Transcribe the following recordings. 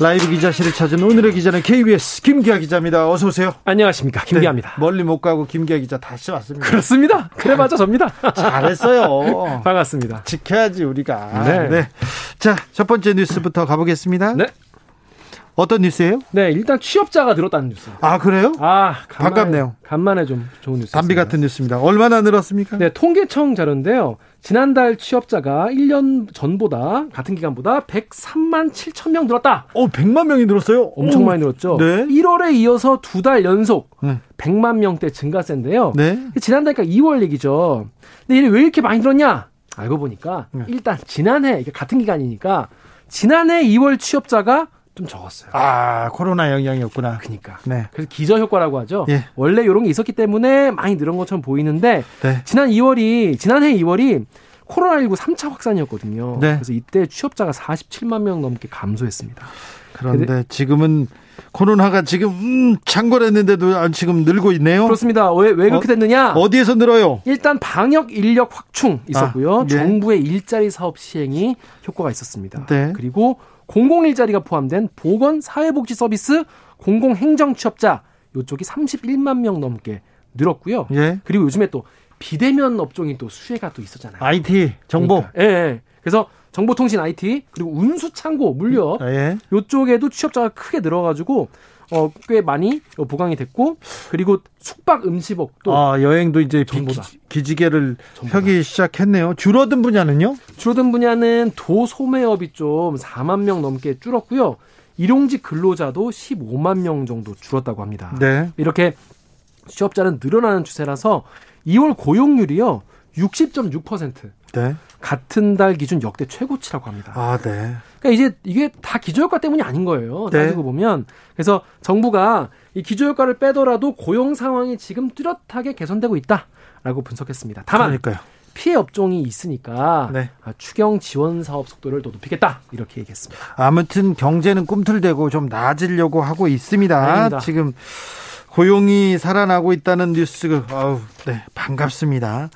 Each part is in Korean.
라이브 기자실을 찾은 오늘의 기자는 KBS 김기아 기자입니다. 어서 오세요. 안녕하십니까 김기아입니다. 네, 멀리 못 가고 김기아 기자 다시 왔습니다. 그렇습니다. 그래 맞아 접니다. 잘했어요. 반갑습니다. 지켜야지 우리가. 네. 네. 자, 첫 번째 뉴스부터 가보겠습니다. 네. 어떤 뉴스예요? 네 일단 취업자가 늘었다는 뉴스. 아 그래요? 아 간만에, 반갑네요. 간만에 좀 좋은 뉴스. 담비 같은 뉴스입니다. 얼마나 늘었습니까? 네 통계청 자료인데요. 지난달 취업자가 1년 전보다 같은 기간보다 103만 7천 명 늘었다. 어, 100만 명이 늘었어요. 엄청 오. 많이 늘었죠. 네. 1월에 이어서 두 달 연속 네. 100만 명대 증가세인데요. 네. 지난달까 2월 얘기죠. 근데 이게 왜 이렇게 많이 늘었냐? 알고 보니까 네. 일단 지난해 이게 같은 기간이니까 지난해 2월 취업자가 좀 적었어요. 아, 코로나 영향이었구나. 그러니까. 네. 그래서 기저 효과라고 하죠. 예. 원래 이런 게 있었기 때문에 많이 늘은 것처럼 보이는데 네. 지난 2월이 지난해 2월이 코로나19 3차 확산이었거든요. 네. 그래서 이때 취업자가 47만 명 넘게 감소했습니다. 그런데 지금은 코로나가 지금 음, 창궐했는데도 아, 지금 늘고 있네요. 그렇습니다. 왜, 왜 그렇게 어? 됐느냐? 어 디에서 늘어요? 일단 방역 인력 확충 있었고요. 아, 예. 정부의 일자리 사업 시행이 효과가 있었습니다. 네. 그리고 공공 일자리가 포함된 보건 사회복지 서비스 공공 행정 취업자 요쪽이 31만 명 넘게 늘었고요. 예. 그리고 요즘에 또 비대면 업종이 또 수혜가 또 있었잖아요. IT 정보. 그러니까, 예, 예. 그래서 정보통신 IT 그리고 운수 창고 물류 예. 요쪽에도 취업자가 크게 늘어가지고 어, 꽤 많이 보강이 됐고 그리고 숙박 음식업도 아, 여행도 이제 비- 전보다. 기, 기지개를 전보다. 펴기 시작했네요. 줄어든 분야는요? 줄어든 분야는 도소매업이 좀 4만 명 넘게 줄었고요. 일용직 근로자도 15만 명 정도 줄었다고 합니다. 네. 이렇게 취업자는 늘어나는 추세라서 2월 고용률이요. 60.6%. 네. 같은 달 기준 역대 최고치라고 합니다. 아, 네. 그러니까 이제 이게 다 기저효과 때문이 아닌 거예요. 네. 따지고 보면. 그래서 정부가 이 기저효과를 빼더라도 고용 상황이 지금 뚜렷하게 개선되고 있다라고 분석했습니다. 다만 그러니까요. 피해 업종이 있으니까 네. 아, 추경 지원 사업 속도를 더 높이겠다 이렇게 얘기했습니다. 아무튼 경제는 꿈틀대고 좀 나아지려고 하고 있습니다. 다행입니다. 지금 고용이 살아나고 있다는 뉴스, 아우, 네, 반갑습니다.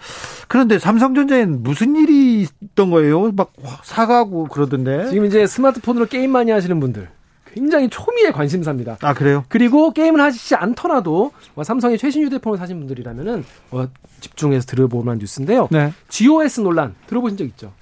그런데 삼성전자에는 무슨 일이 있던 거예요? 막 사가고 그러던데. 지금 이제 스마트폰으로 게임 많이 하시는 분들 굉장히 초미의 관심사입니다. 아, 그래요? 그리고 게임을 하시지 않더라도 뭐 삼성의 최신 휴대폰을 사신 분들이라면은 어, 집중해서 들어볼 만한 뉴스인데요. 네. GOS 논란 들어보신 적 있죠?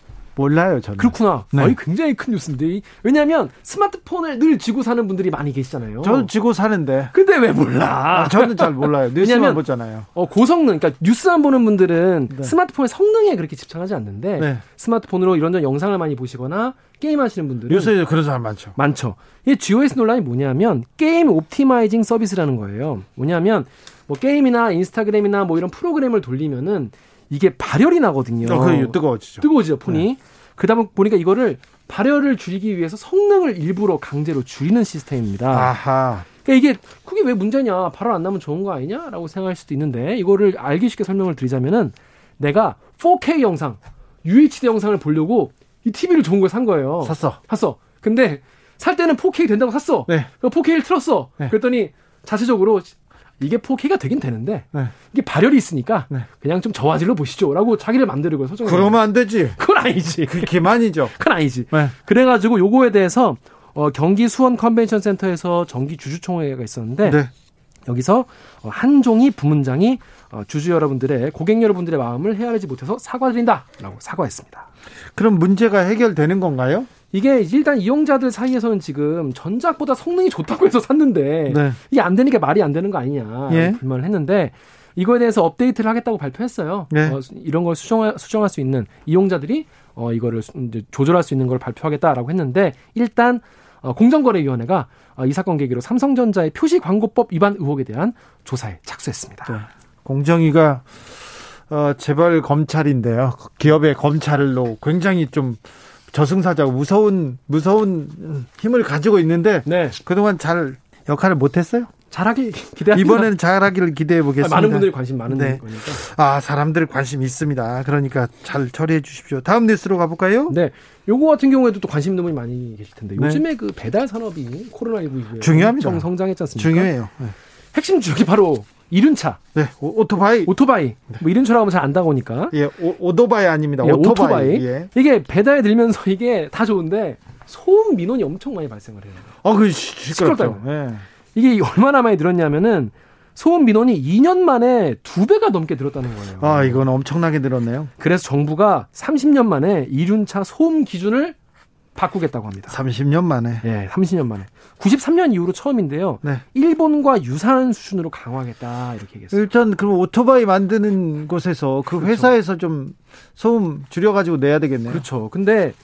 몰라요, 저는. 그렇구나. 네. 아니, 굉장히 큰 뉴스인데. 왜냐하면 스마트폰을 늘 쥐고 사는 분들이 많이 계시잖아요. 저는 지고 사는데. 근데 왜 몰라? 아, 저는 잘 몰라요. 뉴스만 보잖아요. 어, 고성능, 그러니까 뉴스만 보는 분들은 네. 스마트폰의 성능에 그렇게 집착하지 않는데 네. 스마트폰으로 이런저런 영상을 많이 보시거나 게임 하시는 분들은 뉴스에 그런 사람 많죠. 많죠. 이 GOS 논란이 뭐냐면 Game Optimizing Service라는 거예요. 뭐냐면 뭐 게임이나 인스타그램이나 뭐 이런 프로그램을 돌리면은 이게 발열이 나거든요. 어, 그 뜨거워지죠. 뜨거워지죠 폰이. 그러다 보니까 이거를 발열을 줄이기 위해서 성능을 일부러 강제로 줄이는 시스템입니다. 아하. 그러니까 이게 그게 왜 문제냐? 발열 안 나면 좋은 거 아니냐라고 생각할 수도 있는데 이거를 알기 쉽게 설명을 드리자면은 내가 4K 영상, UHD 영상을 보려고 이 TV를 좋은 걸 산 거예요. 샀어. 샀어. 근데 살 때는 4K 된다고 샀어. 네. 4K를 틀었어. 네. 그랬더니 자체적으로 이게 4K가 되긴 되는데 네. 이게 발열이 있으니까 네. 그냥 좀 저화질로 보시죠라고 자기를 만들고 설정을 그러면 안 되지. 그건 아니지. 그 기만이죠. 그건 아니지. 네. 그래가지고 요거에 대해서 어, 경기 수원 컨벤션 센터에서 정기 주주총회가 있었는데 네. 여기서 어, 한종희 부문장이 어, 주주 여러분들의 고객 여러분들의 마음을 헤아리지 못해서 사과드린다라고 사과했습니다. 그럼 문제가 해결되는 건가요? 이게 일단 이용자들 사이에서는 지금 전작보다 성능이 좋다고 해서 샀는데 네. 이게 안 되는 게 말이 안 되는 거 아니냐 예. 불만을 했는데 이거에 대해서 업데이트를 하겠다고 발표했어요. 네. 어, 이런 걸 수정할, 수정할 수 있는 이용자들이 어, 이거를 조절할 수 있는 걸 발표하겠다라고 했는데 일단 어, 공정거래위원회가 어, 이 사건 계기로 삼성전자의 표시 광고법 위반 의혹에 대한 조사에 착수했습니다. 네. 공정위가 어, 재벌 검찰인데요. 기업의 검찰로 굉장히 좀 저승사자고 무서운 무서운 힘을 가지고 있는데 네. 그동안 잘 역할을 못했어요. 잘하기 기대합니다. 이번에는 잘하기를 기대해 보겠습니다. 많은 분들이 관심 많은 네. 거니까. 아 사람들 관심 있습니다. 그러니까 잘 처리해 주십시오. 다음 뉴스로 가볼까요? 네, 요거 같은 경우에도 또 관심 있는 분이 많이 계실 텐데 네. 요즘에 그 배달 산업이 코로나19 이후에 중요합니다. 성장했지 않습니까? 중요해요. 네. 핵심 주역이 바로 이륜 차, 네, 오, 토바이 오토바이. 뭐 이륜 차라고 하면 잘 안다고 하니까. 예, 오, 오토바이 아닙니다. 예, 오토바이. 오토바이. 예. 이게 배달에 들면서 이게 다 좋은데 소음 민원이 엄청 많이 발생을 해요. 어, 그 시-. 시끄럽다고. 예. 이게 얼마나 많이 들었냐면은 소음 민원이 2년 만에 두 배가 넘게 들었다는 거예요. 아, 이건 엄청나게 늘었네요. 그래서 정부가 30년 만에 이륜차 소음 기준을 바꾸겠다고 합니다. 30년 만에. 예, 30년 만에. 93년 이후로 처음인데요. 네. 일본과 유사한 수준으로 강화하겠다 이렇게 얘기했어요. 일단 그럼 오토바이 만드는 곳에서 그 그렇죠. 회사에서 좀 소음 줄여 가지고 내야 되겠네요. 그렇죠. 근데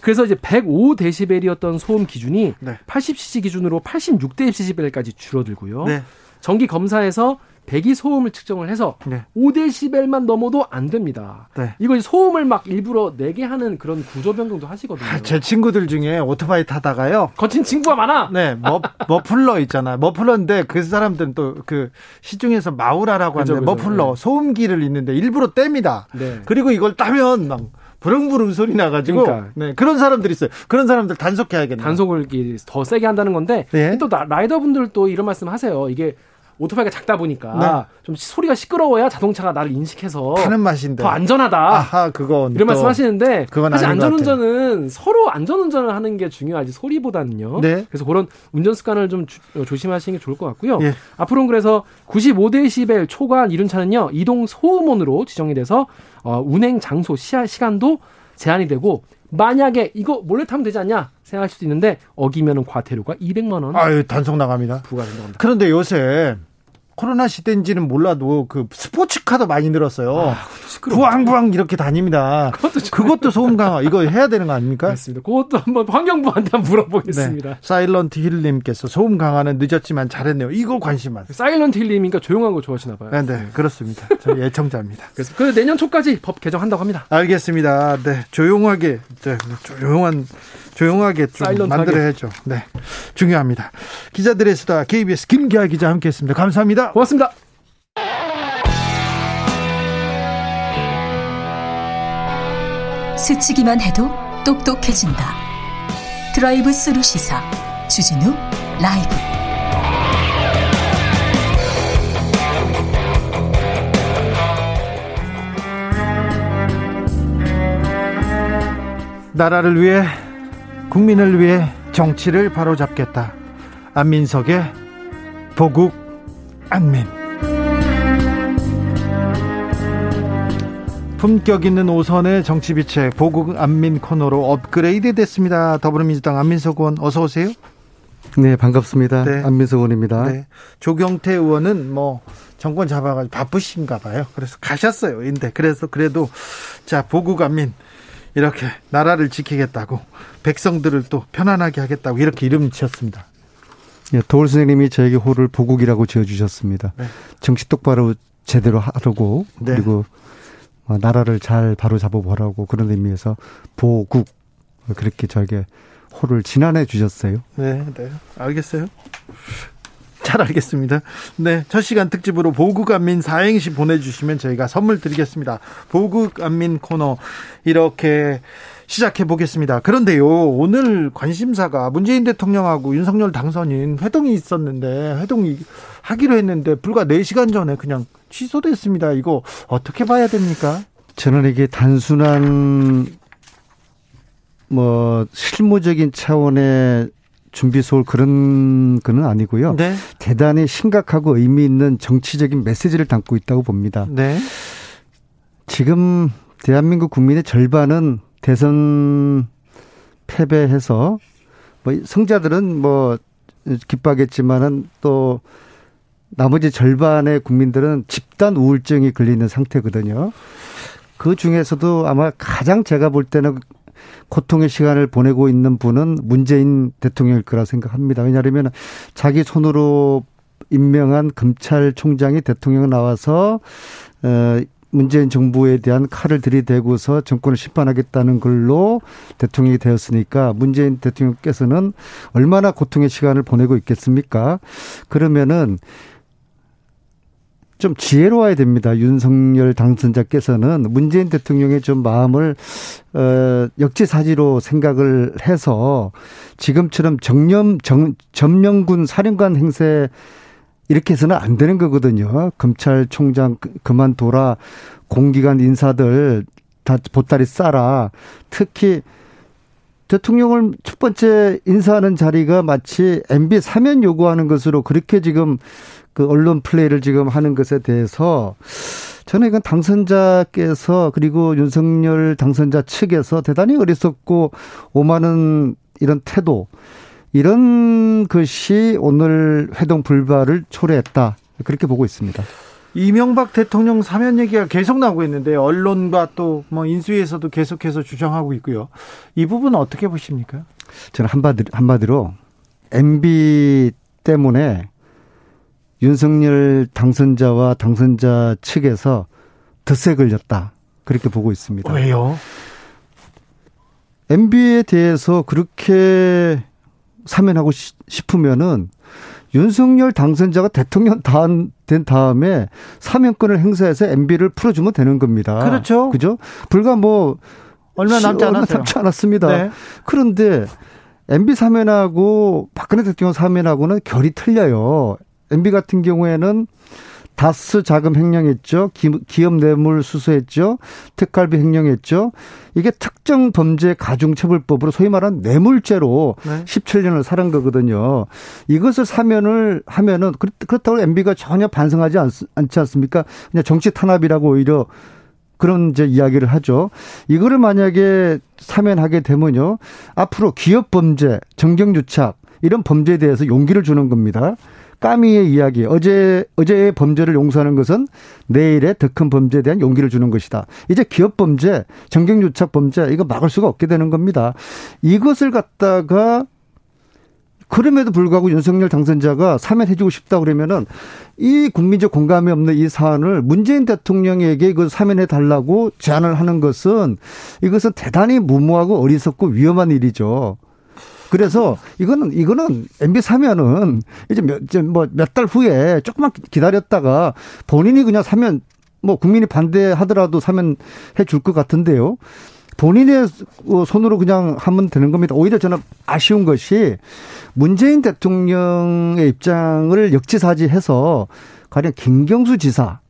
그래서 이제 105데시벨이었던 소음 기준이 네. 80cc 기준으로 86데시벨까지 줄어들고요. 네. 정기 검사에서 배기 소음을 측정을 해서 네. 5데시벨만 넘어도 안 됩니다. 네. 이거 소음을 막 일부러 내게 하는 그런 구조 변경도 하시거든요. 아, 제 친구들 중에 오토바이 타다가요. 거친 친구가 많아. 네, 머, 머플러 있잖아. 머플러인데 그 사람들은 또 그 시중에서 마우라라고 그죠, 하는데 그죠. 머플러 네. 소음기를 있는데 일부러 뗍니다. 네. 그리고 이걸 따면 막 부릉부릉 소리 나가지고 그러니까. 네, 그런 사람들 있어요. 그런 사람들 단속해야겠네요. 단속을 더 세게 한다는 건데 네. 또 나- 라이더분들도 이런 말씀 하세요. 이게 오토바이가 작다 보니까 네. 좀 소리가 시끄러워야 자동차가 나를 인식해서 타는 맛인데. 더 안전하다. 아하, 그건 이런 또- 말씀하시는데 그건 사실 안전운전은 서로 안전운전을 하는 게 중요하지 소리보다는요. 네. 그래서 그런 운전 습관을 좀 주- 어, 조심하시는 게 좋을 것 같고요. 예. 앞으로는 그래서 95데시벨 초과한 이륜차는요 이동 소음원으로 지정이 돼서 어, 운행 장소 시야, 시간도 제한이 되고 만약에 이거 몰래 타면 되지 않냐 생각할 수도 있는데 어기면은 과태료가 200만 원 아유, 단속 나갑니다. 부과된다고 합니다. 그런데 요새 코로나 시대인지는 몰라도 그 스포츠카도 많이 늘었어요. 부앙부앙 이렇게 다닙니다. 그것도 소음 강화 이거 해야 되는 거 아닙니까? 그렇습니다. 그것도 한번 환경부한테 한번 물어보겠습니다. 네. 사일런트 힐님께서 소음 강화는 늦었지만 잘했네요. 이거 관심 많습니다. 사일런트 힐님이니까 조용한 거 좋아하시나 봐요. 네, 네, 그렇습니다. 저희 애청자입니다. 그래서 그 내년 초까지 법 개정한다고 합니다. 알겠습니다. 네, 조용하게, 네, 조용한, 조용하게 좀. 만들어야죠. 네, 중요합니다. 기자들의 수다 KBS 김기아 기자 함께 했습니다. 감사합니다. 고맙습니다. 스치기만 해도 똑똑해진다. 드라이브 스루 시사 주진우 라이브. 나라를 위해 국민을 위해 정치를 바로잡겠다. 안민석의 보국 안민. 품격 있는 오선의 정치 비책 보국 안민 코너로 업그레이드 됐습니다. 더불어민주당 안민석 의원 어서 오세요. 네, 반갑습니다. 네. 안민석 의원입니다. 네. 조경태 의원은 뭐 정권 잡아가지고 바쁘신가 봐요. 그래서 가셨어요. 근데 그래서 그래도 자 보국 안민 이렇게 나라를 지키겠다고 백성들을 또 편안하게 하겠다고 이렇게 이름 지었습니다. 예, 도울 선생님이 저에게 호를 보국이라고 지어주셨습니다. 네. 정치 똑바로 제대로 하라고 네. 그리고 어, 나라를 잘 바로 잡아보라고 그런 의미에서 보국 그렇게 저에게 호를 지난해 주셨어요. 네, 네. 알겠어요. 잘 알겠습니다. 네. 첫 시간 특집으로 보국 안민 사행시 보내주시면 저희가 선물 드리겠습니다. 보국 안민 코너 이렇게 시작해 보겠습니다. 그런데요, 오늘 관심사가 문재인 대통령하고 윤석열 당선인 회동이 있었는데, 회동이 하기로 했는데, 불과 4시간 전에 그냥 취소됐습니다. 이거 어떻게 봐야 됩니까? 저는 이게 단순한 뭐 실무적인 차원의 준비 소홀 그런 거는 아니고요. 네. 대단히 심각하고 의미 있는 정치적인 메시지를 담고 있다고 봅니다. 네. 지금 대한민국 국민의 절반은 대선 패배해서 뭐 성자들은 뭐 기뻐하겠지만은 또 나머지 절반의 국민들은 집단 우울증이 걸리는 상태거든요. 그 중에서도 아마 가장 제가 볼 때는 고통의 시간을 보내고 있는 분은 문재인 대통령일 거라 생각합니다. 왜냐하면 자기 손으로 임명한 검찰총장이 대통령 나와서 어, 문재인 정부에 대한 칼을 들이대고서 정권을 심판하겠다는 걸로 대통령이 되었으니까 문재인 대통령께서는 얼마나 고통의 시간을 보내고 있겠습니까? 그러면은 좀 지혜로워야 됩니다. 윤석열 당선자께서는 문재인 대통령의 좀 마음을 어 역지사지로 생각을 해서 지금처럼 정념 정 점령군 사령관 행세 이렇게 해서는 안 되는 거거든요. 검찰총장 그, 그만둬라. 공기관 인사들 다 보따리 싸라. 특히 대통령을 첫 번째 인사하는 자리가 마치 MB 사면 요구하는 것으로 그렇게 지금 그 언론 플레이를 지금 하는 것에 대해서 저는 이건 당선자께서 그리고 윤석열 당선자 측에서 대단히 어리석고 오만한 이런 태도 이런 것이 오늘 회동 불발을 초래했다. 그렇게 보고 있습니다. 이명박 대통령 사면 얘기가 계속 나오고 있는데 언론과 또 뭐 인수위에서도 계속해서 주장하고 있고요. 이 부분은 어떻게 보십니까? 저는 한마디로, 한마디로 MB 때문에 윤석열 당선자와 당선자 측에서 덧세 걸렸다. 그렇게 보고 있습니다. 왜요? MB에 대해서 그렇게 사면하고 싶으면은 윤석열 당선자가 대통령 된 다음에 사면권을 행사해서 MB를 풀어주면 되는 겁니다. 그렇죠. 그죠? 불과 뭐 얼마 남지 않았어요. 얼마 남지 않았습니다. 네. 그런데 MB 사면하고 박근혜 대통령 사면하고는 결이 틀려요. MB 같은 경우에는 다스 자금 횡령했죠. 기업 뇌물 수수했죠. 특갈비 횡령했죠. 이게 특정 범죄 가중처벌법으로 소위 말하는 뇌물죄로 네. 17년을 살은 거거든요. 이것을 사면을 하면은 그렇다고 MB가 전혀 반성하지 않, 않지 않습니까? 그냥 정치 탄압이라고 오히려 그런 이제 이야기를 하죠. 이거를 만약에 사면하게 되면요. 앞으로 기업 범죄, 정경유착 이런 범죄에 대해서 용기를 주는 겁니다. 까미의 이야기, 어제, 어제의 범죄를 용서하는 것은 내일의 더 큰 범죄에 대한 용기를 주는 것이다. 이제 기업 범죄, 정경 유착 범죄, 이거 막을 수가 없게 되는 겁니다. 이것을 갖다가 그럼에도 불구하고 윤석열 당선자가 사면해주고 싶다 그러면은 이 국민적 공감이 없는 이 사안을 문재인 대통령에게 이거 사면해 달라고 제안을 하는 것은 이것은 대단히 무모하고 어리석고 위험한 일이죠. 그래서 이거는 이거는 MB 사면은 이제 몇뭐몇 달 후에 조금만 기다렸다가 본인이 그냥 사면 뭐 국민이 반대하더라도 사면 해줄 것 같은데요. 본인의 손으로 그냥 하면 되는 겁니다. 오히려 저는 아쉬운 것이 문재인 대통령의 입장을 역지사지해서 가령 김경수 지사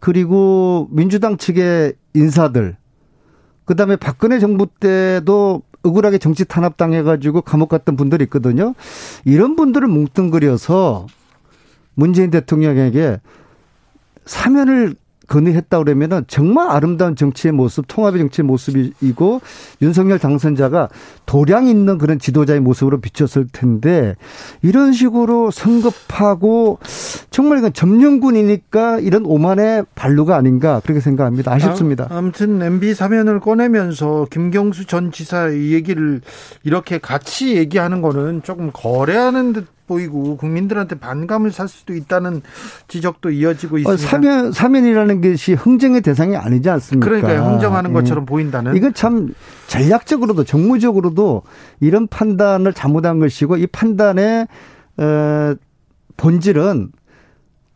그리고 민주당 측의 인사들 그다음에 박근혜 정부 때도 억울하게 정치 탄압 당해가지고 감옥 갔던 분들이 있거든요. 이런 분들을 뭉뚱그려서 문재인 대통령에게 사면을 건의했다 그러면은 정말 아름다운 정치의 모습, 통합의 정치의 모습이고 윤석열 당선자가 도량 있는 그런 지도자의 모습으로 비쳤을 텐데 이런 식으로 성급하고 정말 이건 점령군이니까 이런 오만의 반루가 아닌가 그렇게 생각합니다. 아쉽습니다. 아, 아무튼 MB 사면을 꺼내면서 김경수 전 지사 이 얘기를 이렇게 같이 얘기하는 거는 조금 거래하는 듯 보이고 국민들한테 반감을 살 수도 있다는 지적도 이어지고 어, 있습니다. 사면 사면이라는 것이 흥정의 대상이 아니지 않습니까? 그러니까 흥정하는 예. 것처럼 예. 보인다는. 이건 참 전략적으로도 정무적으로도 이런 판단을 잘못한 것이고 이 판단의 어, 본질은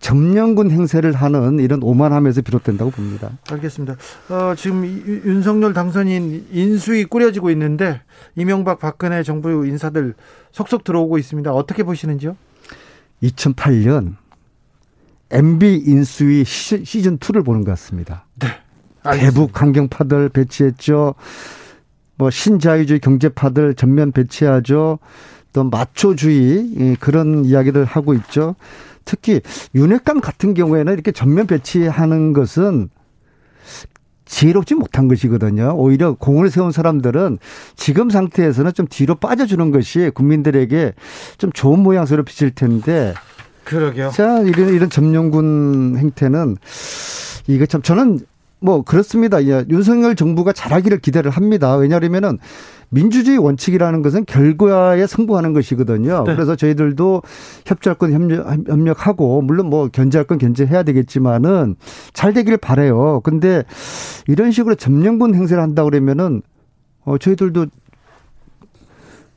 점령군 행세를 하는 이런 오만함에서 비롯된다고 봅니다. 알겠습니다. 어, 지금 윤석열 당선인 인수위 꾸려지고 있는데 이명박 박근혜 정부 인사들 속속 들어오고 있습니다. 어떻게 보시는지요? 2008년 MB 인수위 시즌 2를 보는 것 같습니다. 네. 대북 환경파들 배치했죠. 뭐 신자유주의 경제파들 전면 배치하죠. 또 마초주의 그런 이야기를 하고 있죠. 특히 윤핵관 같은 경우에는 이렇게 전면 배치하는 것은 지혜롭지 못한 것이거든요. 오히려 공을 세운 사람들은 지금 상태에서는 좀 뒤로 빠져주는 것이 국민들에게 좀 좋은 모양새로 비칠 텐데. 그러게요. 자, 이런, 이런 점령군 행태는 이거 참 저는 뭐 그렇습니다. 예, 윤석열 정부가 잘하기를 기대를 합니다. 왜냐하면은 민주주의 원칙이라는 것은 결과에 승부하는 것이거든요. 네. 그래서 저희들도 협조할 건 협력, 하고 물론 뭐 견제할 건 견제해야 되겠지만은 잘 되기를 바래요. 근데 이런 식으로 점령군 행세를 한다 그러면은 어 저희들도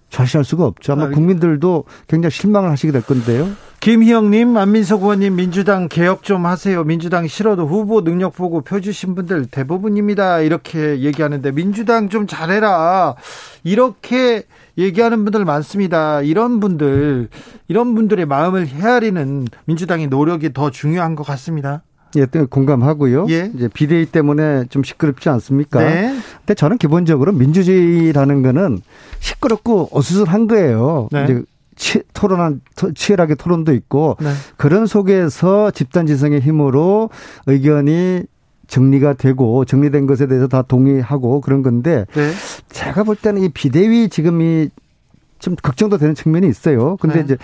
좌시할 수가 없죠. 아마 국민들도 굉장히 실망을 하시게 될 건데요. 김희영님, 안민석 의원님, 민주당 개혁 좀 하세요. 민주당 싫어도 후보 능력 보고 표 주신 분들 대부분입니다. 이렇게 얘기하는데 민주당 좀 잘해라. 이렇게 얘기하는 분들 많습니다. 이런 분들, 이런 분들의 마음을 헤아리는 민주당의 노력이 더 중요한 것 같습니다. 예, 공감하고요. 예. 이제 비대위 때문에 좀 시끄럽지 않습니까? 네. 근데 저는 기본적으로 민주주의라는 거는 시끄럽고 어수선한 거예요. 네. 이제 치, 토론한 치열하게 토론도 있고 네. 그런 속에서 집단 지성의 힘으로 의견이 정리가 되고 정리된 것에 대해서 다 동의하고 그런 건데 네. 제가 볼 때는 이 비대위 지금 이 좀 걱정도 되는 측면이 있어요. 근데 네. 이제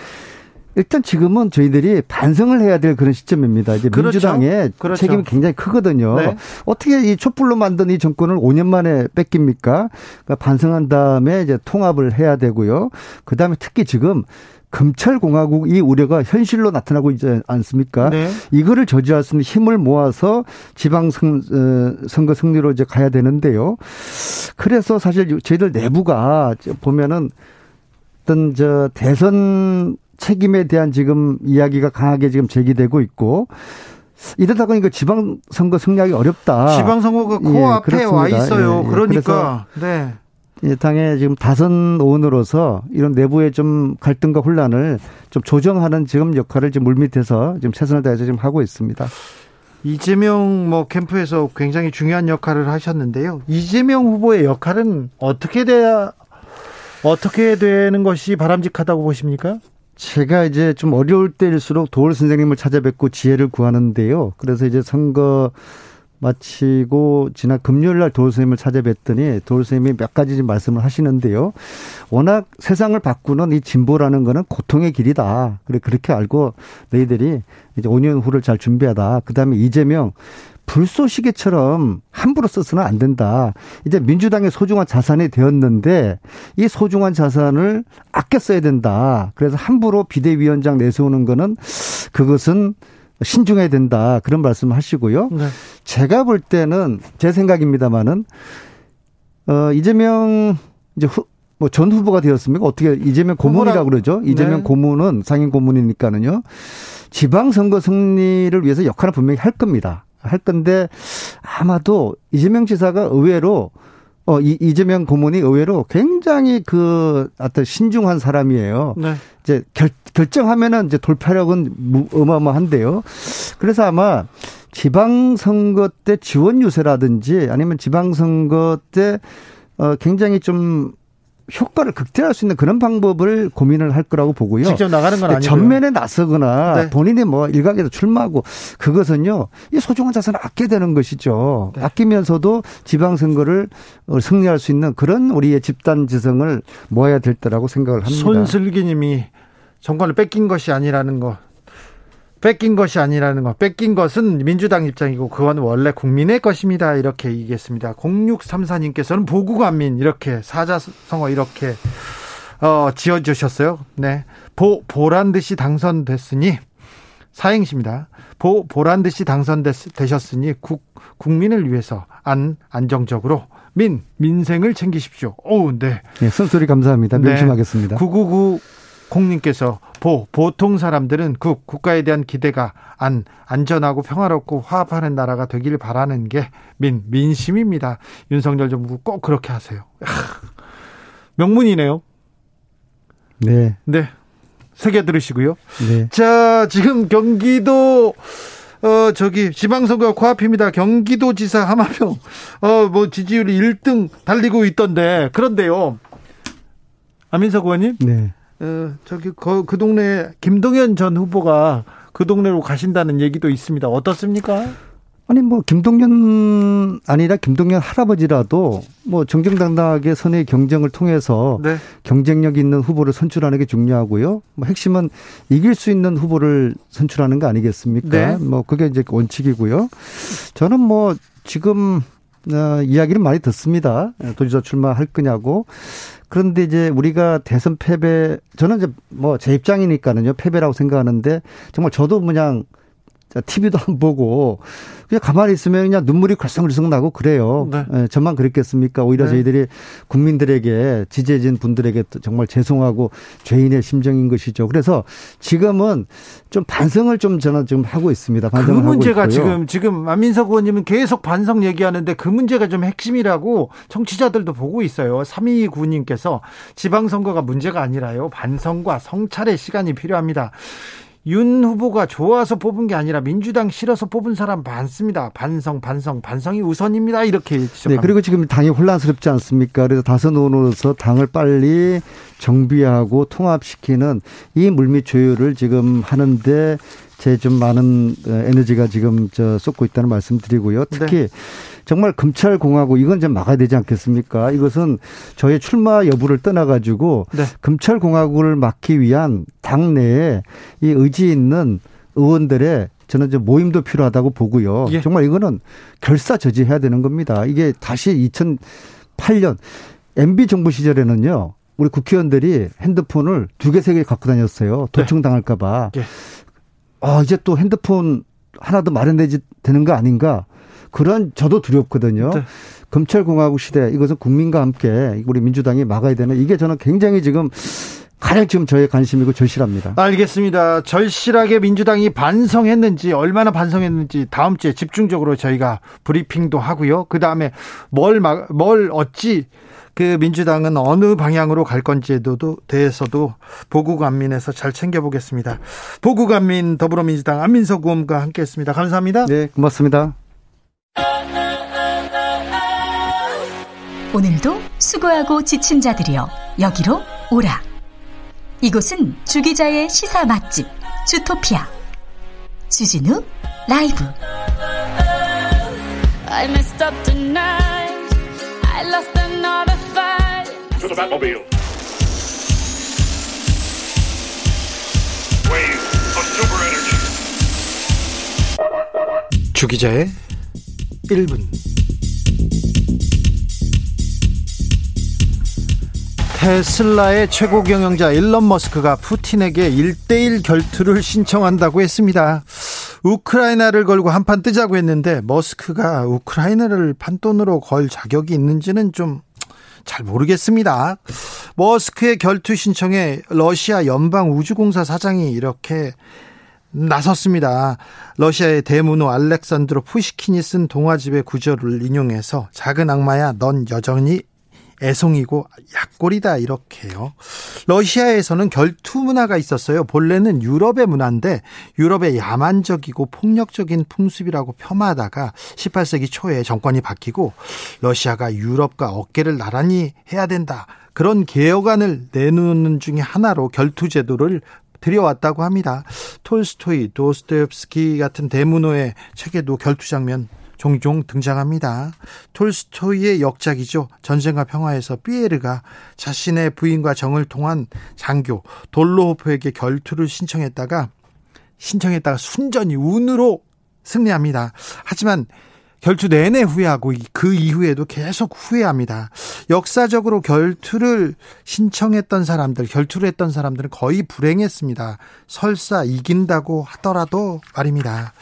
일단 지금은 저희들이 반성을 해야 될 그런 시점입니다. 이제 그렇죠. 민주당의 그렇죠. 책임이 굉장히 크거든요. 네. 어떻게 이 촛불로 만든 이 정권을 5년 만에 뺏깁니까? 그러니까 반성한 다음에 이제 통합을 해야 되고요. 그 다음에 특히 지금 검찰공화국 이 우려가 현실로 나타나고 있지 않습니까? 네. 이거를 저지할 수 있는 힘을 모아서 지방선거 어, 승리로 이제 가야 되는데요. 그래서 사실 저희들 내부가 보면은 어떤 저 대선 책임에 대한 지금 이야기가 강하게 지금 제기되고 있고 이러다 보니까 지방선거 승리하기 어렵다. 지방선거가 코앞에 예, 와 있어요. 예, 예. 그러니까 네. 예, 당의 지금 다선 의원으로서 이런 내부의 좀 갈등과 혼란을 좀 조정하는 지금 역할을 지금 물밑에서 지금 최선을 다해서 지금 하고 있습니다. 이재명 뭐 캠프에서 굉장히 중요한 역할을 하셨는데요. 이재명 후보의 역할은 어떻게 돼야 어떻게 되는 것이 바람직하다고 보십니까? 제가 이제 좀 어려울 때일수록 도울 선생님을 찾아뵙고 지혜를 구하는데요. 그래서 이제 선거 마치고 지난 금요일 날 도울 선생님을 찾아뵀더니 도울 선생님이 몇 가지 말씀을 하시는데요. 워낙 세상을 바꾸는 이 진보라는 거는 고통의 길이다. 그래 그렇게 알고 너희들이 이제 5년 후를 잘 준비하다. 그다음에 이재명 불쏘시개처럼 함부로 써서는 안 된다. 이제 민주당의 소중한 자산이 되었는데 이 소중한 자산을 아껴 써야 된다. 그래서 함부로 비대위원장 내세우는 거는 그것은 신중해야 된다. 그런 말씀 하시고요. 네. 제가 볼 때는 제 생각입니다만은 어 이재명 이제 후, 뭐 전 후보가 되었습니까? 어떻게 이재명 고문이라고 그러죠? 이재명 네. 고문은 상임 고문이니까는요. 지방 선거 승리를 위해서 역할을 분명히 할 겁니다. 할 건데 아마도 이재명 지사가 의외로 어, 이, 이재명 고문이 의외로 굉장히 그 어떤 신중한 사람이에요. 네. 이제 결, 결정하면은 이제 돌파력은 어마어마한데요. 그래서 아마 지방선거 때 지원 유세라든지 아니면 지방선거 때 어, 굉장히 좀 효과를 극대화할 수 있는 그런 방법을 고민을 할 거라고 보고요. 직접 나가는 건 아니고 전면에 나서거나 네. 본인이 뭐 일각에서 출마하고 그것은요 이 소중한 자산을 아껴야 되는 것이죠. 네. 아끼면서도 지방선거를 승리할 수 있는 그런 우리의 집단 지성을 모아야 될 때라고 생각을 합니다. 손슬기님이 정권을 뺏긴 것이 아니라는 거 뺏긴 것이 아니라는 것. 뺏긴 것은 민주당 입장이고 그건 원래 국민의 것입니다. 이렇게 얘기했습니다. 0634님께서는 보국안민 이렇게 사자성어 이렇게 어, 지어주셨어요. 네. 보, 보란 듯이 당선됐으니 사행시입니다. 보, 보란 듯이 당선되셨으니 국, 국민을 위해서 안, 안정적으로 민, 민생을 챙기십시오. 오, 네. 네, 쓴소리 감사합니다. 명심하겠습니다. 네. 999 공님께서 보 보통 사람들은 국 국가에 대한 기대가 안 안전하고 평화롭고 화합하는 나라가 되길 바라는 게 민 민심입니다. 윤석열 정부 꼭 그렇게 하세요. 명문이네요. 네. 네. 새겨 들으시고요. 네. 자, 지금 경기도 어 저기 지방선거 코앞입니다. 경기도지사 하마평 어뭐 지지율이 1등 달리고 있던데 그런데요. 안민석 의원님. 네. 어, 저기 그, 그 동네 김동연 전 후보가 그 동네로 가신다는 얘기도 있습니다. 어떻습니까? 아니 뭐 김동연 아니라 김동연 할아버지라도 뭐 정정당당하게 선의 경쟁을 통해서 네. 경쟁력 있는 후보를 선출하는 게 중요하고요. 뭐 핵심은 이길 수 있는 후보를 선출하는 거 아니겠습니까? 네. 뭐 그게 이제 원칙이고요. 저는 뭐 지금 어, 이야기를 많이 듣습니다. 도지사 출마할 거냐고. 그런데 이제 우리가 대선 패배 저는 이제 뭐 제 입장이니까는요 패배라고 생각하는데 정말 저도 그냥 TV도 안 보고 그냥 가만히 있으면 그냥 눈물이 걸썽걸썽 나고 그래요. 네. 예, 저만 그랬겠습니까? 오히려 네. 저희들이 국민들에게 지지해진 분들에게 정말 죄송하고 죄인의 심정인 것이죠. 그래서 지금은 좀 반성을 좀 저는 지금 하고 있습니다. 그 문제가 지금 지금 안민석 의원님은 계속 반성 얘기하는데 그 문제가 좀 핵심이라고 정치자들도 보고 있어요. 329님께서 지방선거가 문제가 아니라요. 반성과 성찰의 시간이 필요합니다. 윤 후보가 좋아서 뽑은 게 아니라 민주당 싫어서 뽑은 사람 많습니다. 반성, 반성, 반성이 우선입니다. 이렇게 지적합니다. 네, 그리고 지금 당이 혼란스럽지 않습니까? 그래서 다섯 의원으로서 당을 빨리 정비하고 통합시키는 이 물밑 조율을 지금 하는데 제 좀 많은 에너지가 지금 저 쏟고 있다는 말씀드리고요. 특히 네. 정말 검찰 공화국 이건 좀 막아야 되지 않겠습니까? 이것은 저의 출마 여부를 떠나가지고 네. 검찰 공화국을 막기 위한 당내에 이 의지 있는 의원들의 저는 이제 모임도 필요하다고 보고요. 예. 정말 이거는 결사 저지해야 되는 겁니다. 이게 다시 2008년 MB 정부 시절에는요. 우리 국회의원들이 핸드폰을 두 개, 세 개 갖고 다녔어요. 도청당할까봐. 네. 예. 아, 이제 또 핸드폰 하나 더 마련되지 되는 거 아닌가? 그런 저도 두렵거든요. 네. 검찰공화국 시대 이것은 국민과 함께 우리 민주당이 막아야 되는 이게 저는 굉장히 지금 가장 지금 저의 관심이고 절실합니다. 알겠습니다. 절실하게 민주당이 반성했는지 얼마나 반성했는지 다음 주에 집중적으로 저희가 브리핑도 하고요. 그 다음에 뭘 막, 뭘 어찌 그 민주당은 어느 방향으로 갈 건지에 대해서도 보국 안민에서 잘 챙겨보겠습니다. 보국 안민 더불어민주당 안민석 의원과 함께했습니다. 감사합니다. 네, 고맙습니다. 오늘도 수고하고 지친 자들이여 여기로 오라. 이곳은 주기자의 시사 맛집 주토피아 주진우 라이브. I messed up tonight. I lost. To the Batmobile. Wave of super energy. 주기자의 1분. 테슬라의 최고 경영자 일론 머스크가 푸틴에게 1대1 결투를 신청한다고 했습니다. 우크라이나를 걸고 한판 뜨자고 했는데 머스크가 우크라이나를 판돈으로 걸 자격이 있는지는 좀 잘 모르겠습니다. 머스크의 결투 신청에 러시아 연방 우주공사 사장이 이렇게 나섰습니다. 러시아의 대문호 알렉산드로 푸시킨이 쓴 동화집의 구절을 인용해서 작은 악마야 넌 여전히 애송이고 약골이다 이렇게요. 러시아에서는 결투 문화가 있었어요. 본래는 유럽의 문화인데 유럽의 야만적이고 폭력적인 풍습이라고 폄하하다가 18세기 초에 정권이 바뀌고 러시아가 유럽과 어깨를 나란히 해야 된다. 그런 개혁안을 내놓는 중에 하나로 결투 제도를 들여왔다고 합니다. 톨스토이, 도스토옙스키 같은 대문호의 책에도 결투 장면 종종 등장합니다. 톨스토이의 역작이죠. 전쟁과 평화에서 삐에르가 자신의 부인과 정을 통한 장교 돌로호프에게 결투를 신청했다가 신청했다가 순전히 운으로 승리합니다. 하지만 결투 내내 후회하고 그 이후에도 계속 후회합니다. 역사적으로 결투를 신청했던 사람들, 결투를 했던 사람들은 거의 불행했습니다. 설사 이긴다고 하더라도 말입니다.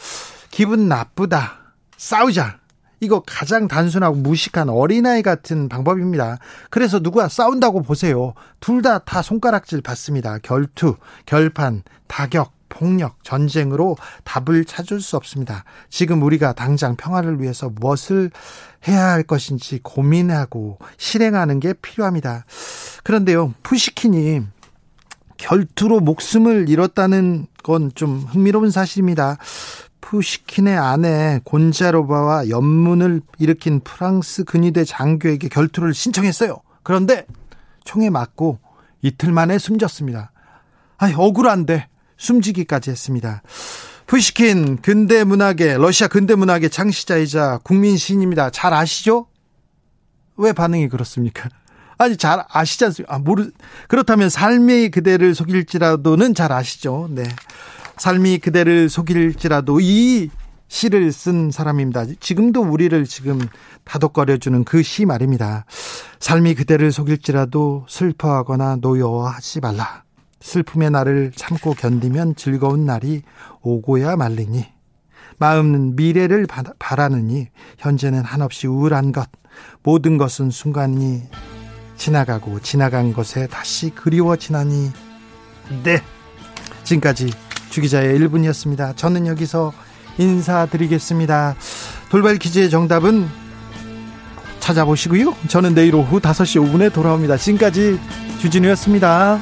기분 나쁘다. 싸우자. 이거 가장 단순하고 무식한 어린아이 같은 방법입니다. 그래서 누가 싸운다고 보세요. 둘 다다 다 손가락질 받습니다. 결투, 결판, 타격, 폭력, 전쟁으로 답을 찾을 수 없습니다. 지금 우리가 당장 평화를 위해서 무엇을 해야 할 것인지 고민하고 실행하는 게 필요합니다. 그런데요, 푸시키니 결투로 목숨을 잃었다는 건 좀 흥미로운 사실입니다. 푸시킨의 아내 곤자로바와 연문을 일으킨 프랑스 근위대 장교에게 결투를 신청했어요. 그런데 총에 맞고 이틀 만에 숨졌습니다. 아 억울한데 숨지기까지 했습니다. 푸시킨 근대 문학의 러시아 근대 문학의 창시자이자 국민 시인입니다. 잘 아시죠? 왜 반응이 그렇습니까? 아니 잘 아시지 않습니까? 아, 모르 그렇다면 삶이 그대를 속일지라도는 잘 아시죠? 네. 삶이 그대를 속일지라도 이 시를 쓴 사람입니다. 지금도 우리를 지금 다독거려주는 그 시 말입니다. 삶이 그대를 속일지라도 슬퍼하거나 노여워하지 말라. 슬픔의 날을 참고 견디면 즐거운 날이 오고야 말리니. 마음은 미래를 바라느니 현재는 한없이 우울한 것. 모든 것은 순간이 지나가고 지나간 것에 다시 그리워지나니. 네. 지금까지 주기자의 1분이었습니다. 저는 여기서 인사드리겠습니다. 돌발 퀴즈의 정답은 찾아보시고요. 저는 내일 오후 5시 5분에 돌아옵니다. 지금까지 주진우였습니다.